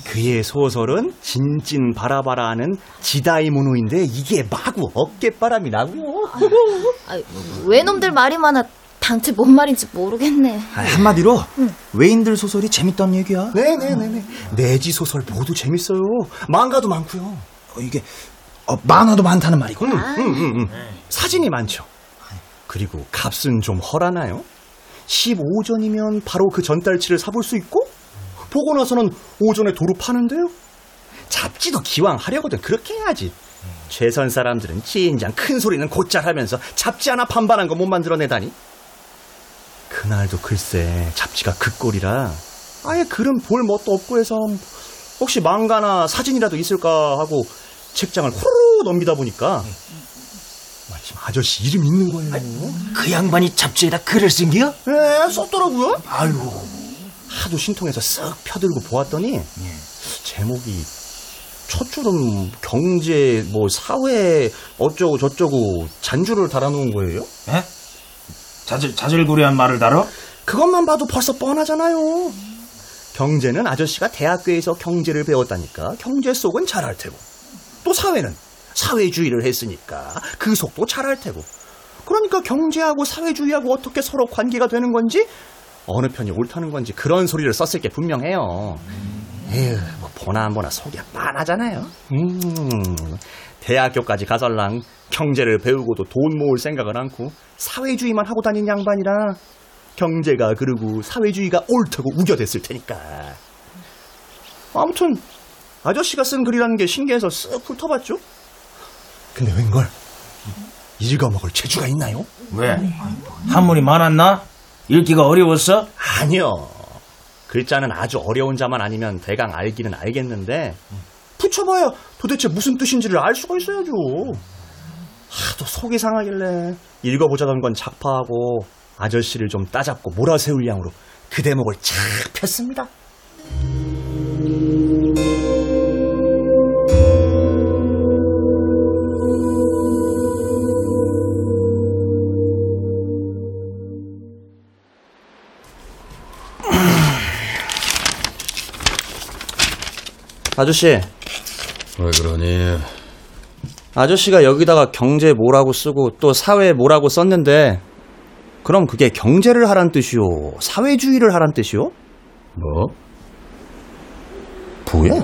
그의 소설은 진찐 바라바라 하는 지다이모노인데 이게 마구 어깨바람이 나고요. 아, 외놈들 말이 많아 당최 뭔 말인지 모르겠네. 아, 한마디로 외인들 소설이 재밌다는 얘기야. 네네네네. 내지 소설 모두 재밌어요. 망가도 많고요. 어, 이게 어, 만화도 많다는 말이고. 음, 음, 음, 음. 사진이 많죠. 그리고 값은 좀 헐하나요? 15전이면 바로 그 전달치를 사볼 수 있고 보고 나서는 오전에 도로 파는데요. 잡지도 기왕 하려거든 그렇게 해야지. 최선 사람들은 진장 큰 소리는 곧잘 하면서 잡지 하나 반반한 거 못 만들어내다니. 그날도 글쎄 잡지가 그 꼴이라 아예 글은 볼 멋도 없고 해서 혹시 망가나 사진이라도 있을까 하고 책장을 호로 넘기다 보니까 아저씨 이름 있는 거예요. 그 양반이 잡지에다 글을 쓴 게요? 예, 썼더라고요. 아유, 하도 신통해서 쓱 펴들고 보았더니 제목이 첫 줄은 경제, 뭐 사회 어쩌고 저쩌고 잔주를 달아놓은 거예요. 에? 자질, 자질구레한 말을 달아? 그것만 봐도 벌써 뻔하잖아요. 경제는 아저씨가 대학교에서 경제를 배웠다니까 경제 속은 잘할 테고 또 사회는 사회주의를 했으니까 그 속도 잘할 테고 그러니까 경제하고 사회주의하고 어떻게 서로 관계가 되는 건지 어느 편이 옳다는 건지 그런 소리를 썼을 게 분명해요. 에휴, 뭐 보나 안 보나 속이 빤하잖아요. 음, 대학교까지 가설랑 경제를 배우고도 돈 모을 생각을 않고 사회주의만 하고 다닌 양반이라 경제가 그러고 사회주의가 옳다고 우겨댔을 테니까. 아무튼 아저씨가 쓴 글이라는 게 신기해서 쓱 훑어봤죠. 근데 웬걸 읽어먹을 재주가 있나요? 왜? 한문이 많았나? 읽기가 어려웠어? 아니요. 글자는 아주 어려운 자만 아니면 대강 알기는 알겠는데 붙여봐야 도대체 무슨 뜻인지를 알 수가 있어야죠. 하도 속이 상하길래 읽어보자던 건 작파하고 아저씨를 좀 따잡고 몰아세울 양으로 그 대목을 착 폈습니다. 아저씨, 왜 그러니? 아저씨가 여기다가 경제 뭐라고 쓰고 또 사회 뭐라고 썼는데 그럼 그게 경제를 하란 뜻이요? 사회주의를 하란 뜻이요? 뭐? 뭐야?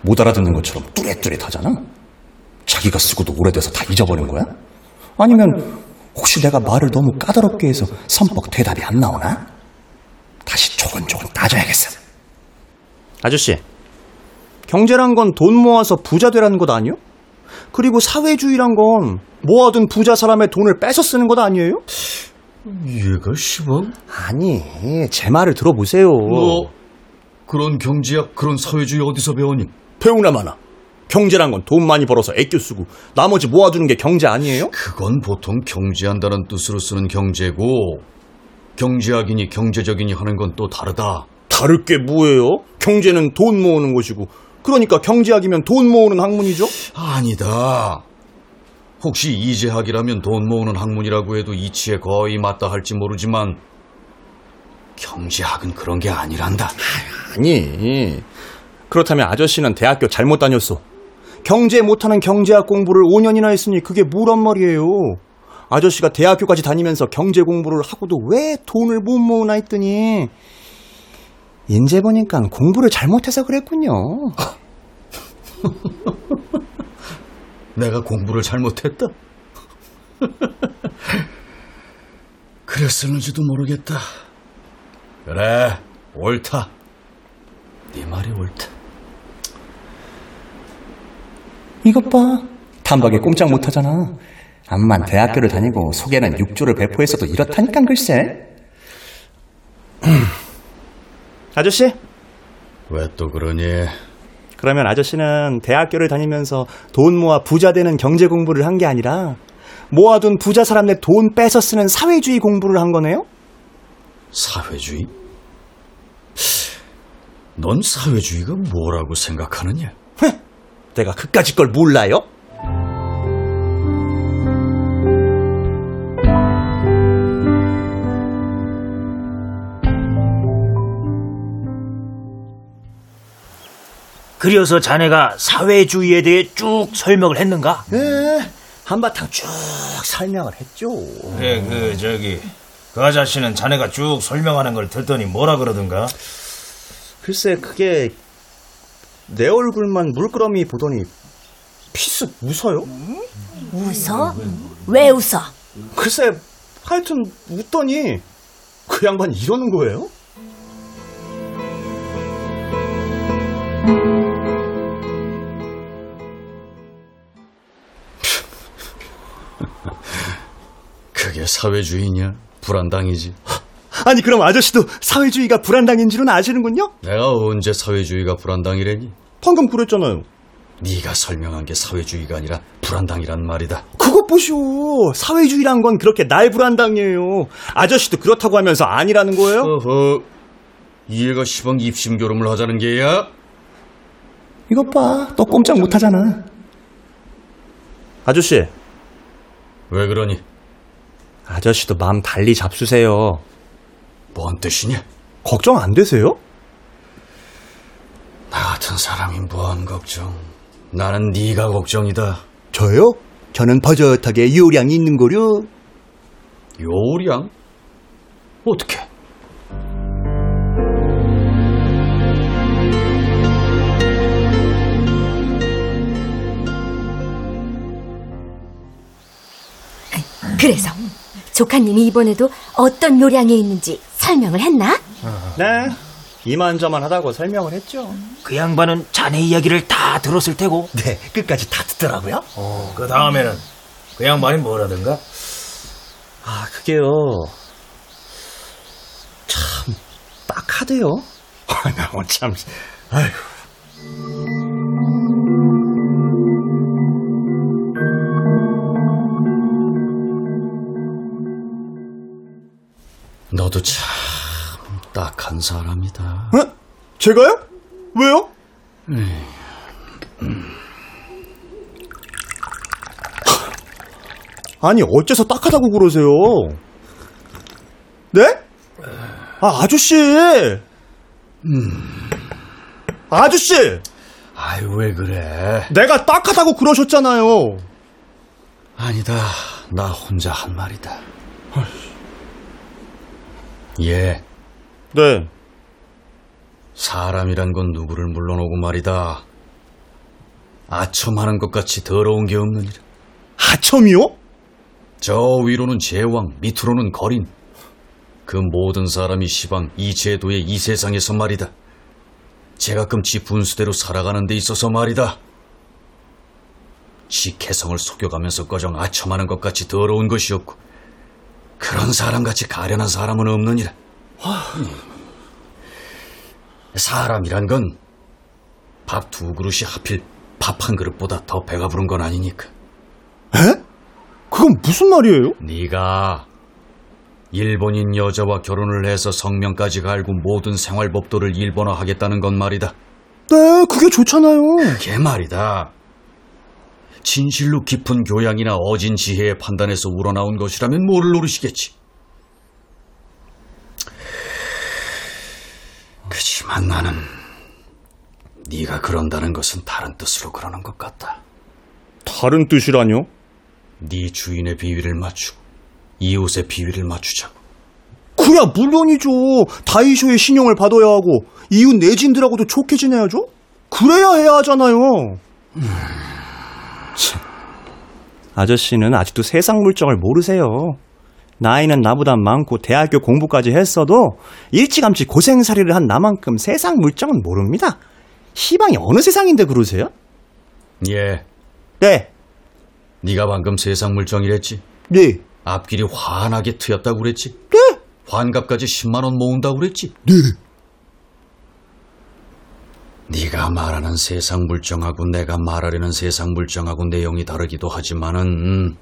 못 알아듣는 것처럼 뚜렷뚜렷하잖아. 자기가 쓰고도 오래돼서 다 잊어버린 거야? 아니면 혹시 내가 말을 너무 까다롭게 해서 선뻑 대답이 안 나오나? 다시 조곤조곤 따져야겠어. 아저씨, 경제란 건 돈 모아서 부자 되라는 것 아니요? 그리고 사회주의란 건 모아둔 부자 사람의 돈을 뺏어 쓰는 것 아니에요? 이해가 시방? 아니, 제 말을 들어보세요. 뭐 그런 경제학, 그런 사회주의 어디서 배웠니? 배우나 마나. 경제란 건 돈 많이 벌어서 애껴 쓰고 나머지 모아두는 게 경제 아니에요? 그건 보통 경제한다는 뜻으로 쓰는 경제고 경제학이니 경제적이니 하는 건 또 다르다. 다를 게 뭐예요? 경제는 돈 모으는 것이고 그러니까 경제학이면 돈 모으는 학문이죠? 아니다. 혹시 이재학이라면 돈 모으는 학문이라고 해도 이치에 거의 맞다 할지 모르지만 경제학은 그런 게 아니란다. 아니 그렇다면 아저씨는 대학교 잘못 다녔어 경제 못하는 경제학 공부를 5년이나 했으니 그게 뭐란 말이에요 아저씨가 대학교까지 다니면서 경제 공부를 하고도 왜 돈을 못 모으나 했더니 인제 보니까 공부를 잘못해서 그랬군요 내가 공부를 잘못했다. 그랬을는지도 모르겠다. 그래, 옳다. 네 말이 옳다. 이것 봐 단박에 꼼짝 못하잖아 암만 대학교를 다니고 속에는 육조를 배포했어도 이렇다니까 글쎄 아저씨 왜 또 그러니? 그러면 아저씨는 대학교를 다니면서 돈 모아 부자 되는 경제 공부를 한 게 아니라 모아둔 부자 사람들 돈 뺏어 쓰는 사회주의 공부를 한 거네요? 사회주의? 넌 사회주의가 뭐라고 생각하느냐? 내가 그까짓 걸 몰라요? 그려서 자네가 사회주의에 대해 쭉 설명을 했는가? 네, 한바탕 쭉 설명을 했죠. 그래, 그, 저기, 그 아저씨는 자네가 쭉 설명하는 걸 듣더니 뭐라 그러던가? 글쎄, 그게 내 얼굴만 물끄러미 보더니 피스 웃어요? 웃어? 왜 웃어? 글쎄, 하여튼 웃더니 그 양반이 이러는 거예요? 사회주의냐? 불안당이지. 아니 그럼 아저씨도 사회주의가 불안당인 줄은 아시는군요? 내가 언제 사회주의가 불안당이래니? 방금 그랬잖아요. 네가 설명한 게 사회주의가 아니라 불안당이란 말이다. 그것 보시오. 사회주의란 건 그렇게 날 불안당이에요. 아저씨도 그렇다고 하면서 아니라는 거예요? 어허, 이해가 시방 입심교름을 하자는 게야? 이것 봐. 또 꼼짝 못 하잖아. 아저씨. 왜 그러니? 아저씨도 마음 달리 잡수세요. 뭔 뜻이냐? 걱정 안 되세요? 나 같은 사람이 뭔 걱정? 나는 네가 걱정이다. 저요? 저는 버젓하게 요량이 있는 거려. 요량? 어떻게? 그래서 조카님이 이번에도 어떤 요량이 있는지 설명을 했나? 네. 이만저만 하다고 설명을 했죠. 그 양반은 자네 이야기를 다 들었을 테고. 네, 끝까지 다 듣더라고요. 어, 그 다음에는 그 양반이 뭐라던가? 아, 그게요. 카드요. 나 오늘 참. 아이 고. 너도 참 딱한 사람이다. 어? 제가요? 왜요? 아니 어째서 딱하다고 그러세요? 네? 아 아저씨. 아저씨. 아유 왜 그래? 내가 딱하다고 그러셨잖아요. 아니다. 나 혼자 한 말이다. 예. 네. 사람이란 건 누구를 물러놓고 말이다. 아첨하는 것 같이 더러운 게 없느니라. 아첨이요? 저 위로는 제왕, 밑으로는 거린. 그 모든 사람이 시방 이 제도의 이 세상에서 말이다. 제가끔 지 분수대로 살아가는 데 있어서 말이다. 지 개성을 속여가면서 꺼정 아첨하는 것 같이 더러운 것이 없고 그런 사람같이 가련한 사람은 없느니라. 사람이란 건 밥 두 그릇이 하필 밥 한 그릇보다 더 배가 부른 건 아니니까. 에? 그건 무슨 말이에요? 네가 일본인 여자와 결혼을 해서 성명까지 갈고 모든 생활 법도를 일본화하겠다는 건 말이다. 네, 그게 좋잖아요. 그게 말이다. 진실로 깊은 교양이나 어진 지혜의 판단에서 우러나온 것이라면 뭐를 노르시겠지. 그지만 나는 네가 그런다는 것은 다른 뜻으로 그러는 것 같다. 다른 뜻이라뇨? 네 주인의 비위를 맞추고 이웃의 비위를 맞추자고. 그야 물론이죠. 다이쇼의 신용을 받아야 하고 이웃 내진들하고도 좋게 지내야죠. 그래야 해야 하잖아요. 아저씨는 아직도 세상 물정을 모르세요. 나이는 나보다 많고 대학교 공부까지 했어도 일찌감치 고생살이를 한 나만큼 세상 물정은 모릅니다. 시방이 어느 세상인데 그러세요? 예. 네. 네가 방금 세상 물정이랬지? 네. 앞길이 환하게 트였다고 그랬지? 네. 환갑까지 10만 원 모은다고 그랬지? 네. 네가 말하는 세상 물정하고 내가 말하려는 세상 물정하고 내용이 다르기도 하지만은 음,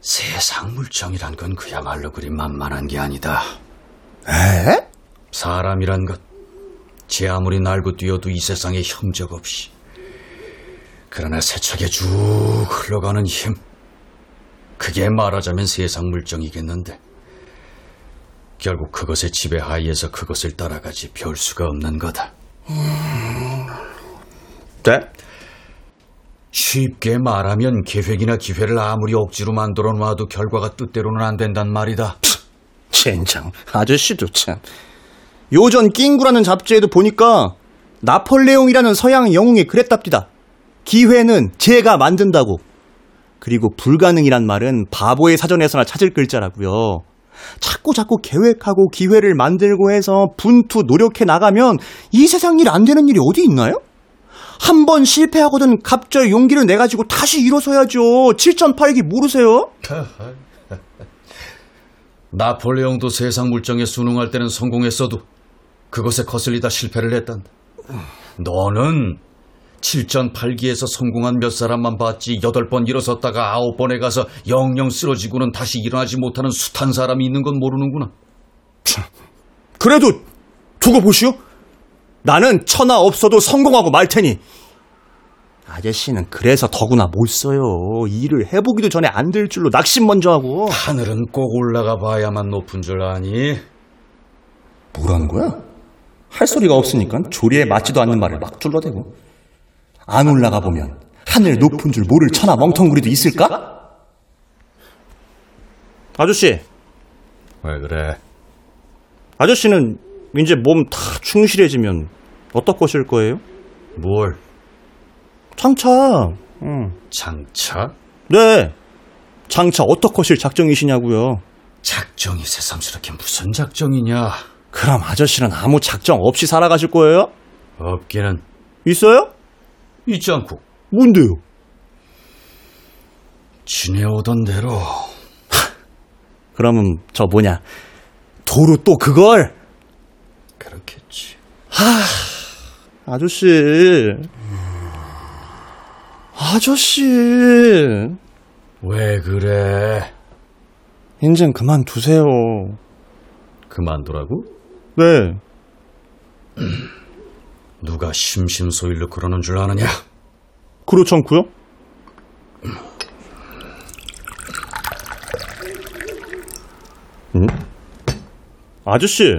세상 물정이란 건 그야말로 그리 만만한 게 아니다. 에? 사람이란 것, 제 아무리 날고 뛰어도 이 세상에 형적 없이 그러나 세차게 쭉 흘러가는 힘, 그게 말하자면 세상 물정이겠는데 결국 그것의 지배하에서 그것을 따라가지 별 수가 없는 거다. 네? 쉽게 말하면 계획이나 기회를 아무리 억지로 만들어 놔도 결과가 뜻대로는 안 된단 말이다. 젠장, 아저씨도 참. 요전 낑구라는 잡지에도 보니까 나폴레옹이라는 서양 영웅이 그랬답디다. 기회는 제가 만든다고. 그리고 불가능이란 말은 바보의 사전에서나 찾을 글자라고요. 자꾸 자꾸 계획하고 기회를 만들고 해서 분투 노력해 나가면 이 세상 일 안 되는 일이 어디 있나요? 한 번 실패하거든 갑절 용기를 내가지고 다시 일어서야죠. 7.8기 모르세요? 나폴레옹도 세상 물정에 순응할 때는 성공했어도 그것에 거슬리다 실패를 했단다. 너는 7전 8기에서 성공한 몇 사람만 봤지 여덟 번 일어섰다가 아홉 번에 가서 영영 쓰러지고는 다시 일어나지 못하는 숱한 사람이 있는 건 모르는구나. 그래도 두고 보시오. 나는 천하 없어도 성공하고 말 테니. 아저씨는 그래서 더구나 못 써요. 일을 해보기도 전에 안 될 줄로 낙심 먼저 하고. 하늘은 꼭 올라가 봐야만 높은 줄 아니? 뭐라는 거야? 할 소리가 없으니까 조리에 맞지도 않는 말을 막 둘러대고. 안 올라가 보면 하늘 높은 줄 모를 천하 멍텅구리도 있을까? 아저씨, 왜 그래? 아저씨는 이제 몸 다 충실해지면 어떨 것일 거예요? 뭘? 장차. 응. 장차? 네. 장차 어떨 것일 작정이시냐고요. 작정이 새삼스럽게 무슨 작정이냐? 그럼 아저씨는 아무 작정 없이 살아가실 거예요? 없기는 있어요? 있지 않고 뭔데요? 지내오던 대로 그러면 저 뭐냐 도로 또 그걸? 그렇겠지. 하, 아저씨. 아저씨. 왜 그래? 인젠 그만두세요. 그만두라고? 네. 누가 심심소일로 그러는 줄 아느냐? 그렇지 않고요? 음? 아저씨.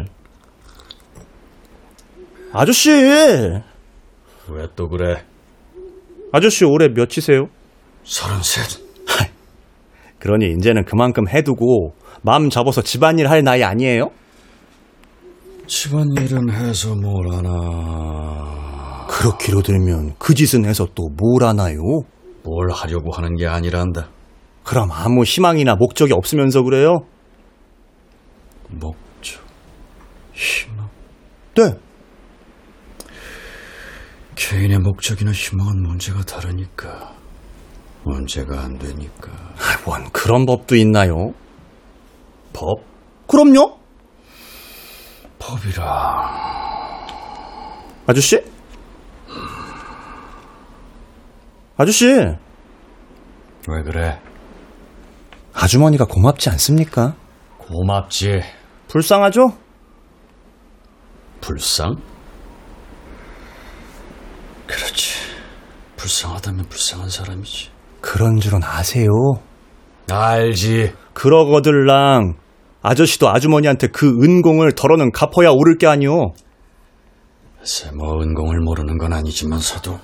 아저씨. 왜 또 그래? 아저씨 올해 몇이세요? 서른셋. 그러니 이제는 그만큼 해두고 마음 접어서 집안일 할 나이 아니에요? 집안일은 해서 뭘 하나. 그렇기로 들면 그 짓은 해서 또 뭘 하나요? 뭘 하려고 하는 게 아니란다. 그럼 아무 희망이나 목적이 없으면서 그래요? 목적, 희망. 네. 개인의 목적이나 희망은 문제가 다르니까. 문제가 안 되니까. 뭔 그런 법도 있나요? 법? 그럼요. 법이라. 아저씨? 아저씨, 왜 그래? 아주머니가 고맙지 않습니까? 고맙지. 불쌍하죠? 불쌍? 그렇지. 불쌍하다면 불쌍한 사람이지. 그런 줄은 아세요. 알지. 그러거들랑 아저씨도 아주머니한테 그 은공을 덜어는 갚아야 오를 게 아니오. 글쎄 뭐 은공을 모르는 건 아니지만서도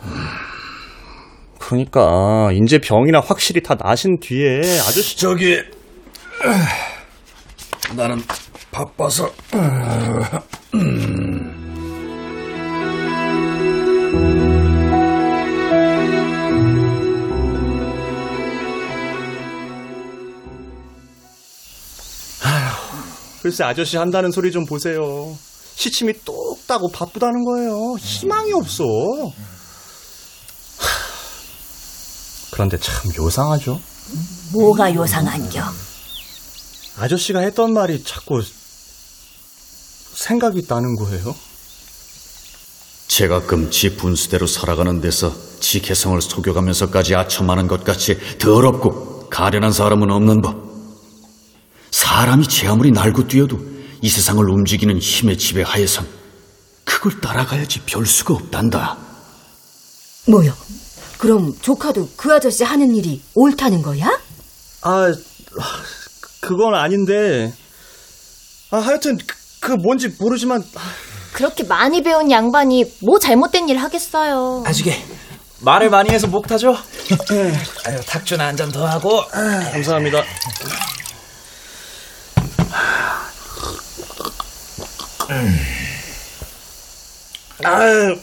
그러니까 인제 병이나 확실히 다 나신 뒤에 아저씨 저기 나는 바빠서 글쎄 아저씨 한다는 소리 좀 보세요. 시침이 똑 따고 바쁘다는 거예요. 희망이 없어. 하, 그런데 참 요상하죠. 뭐가 요상한겨? 아저씨가 했던 말이 자꾸 생각이 나는 거예요. 제가끔 지 분수대로 살아가는 데서 지 개성을 속여가면서까지 아첨하는 것 같이 더럽고 가련한 사람은 없는 법. 사람이 제 아무리 날고 뛰어도 이 세상을 움직이는 힘의 지배하에선 그걸 따라가야지 별 수가 없단다. 뭐요? 그럼 조카도 그 아저씨 하는 일이 옳다는 거야? 아, 그건 아닌데. 아, 하여튼 그, 그 뭔지 모르지만 그렇게 많이 배운 양반이 뭐 잘못된 일 하겠어요. 아주게 말을 많이 해서 목 타죠? 아유 탁주나 한 잔 더 하고. 감사합니다. 아,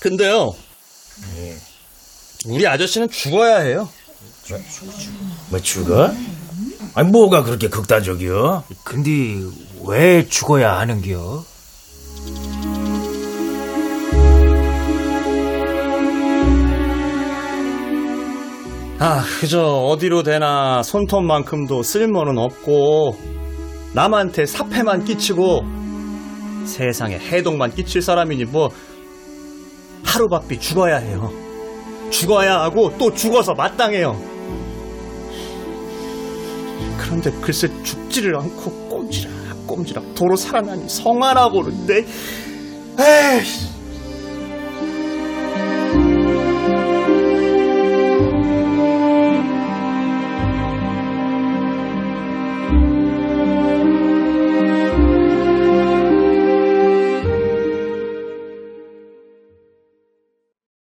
근데요. 우리 아저씨는 죽어야 해요. 뭐 죽어? 아니 뭐가 그렇게 극단적이여? 근데 왜 죽어야 하는겨? 아, 그저 어디로 대나 손톱만큼도 쓸모는 없고 남한테 사패만 끼치고 세상에 해독만 끼칠 사람이니 뭐 하루바삐 죽어야 해요. 죽어야 하고 또 죽어서 마땅해요. 그런데 글쎄 죽지를 않고 꼼지락 꼼지락 도로 살아나니 성하나 보는데 에이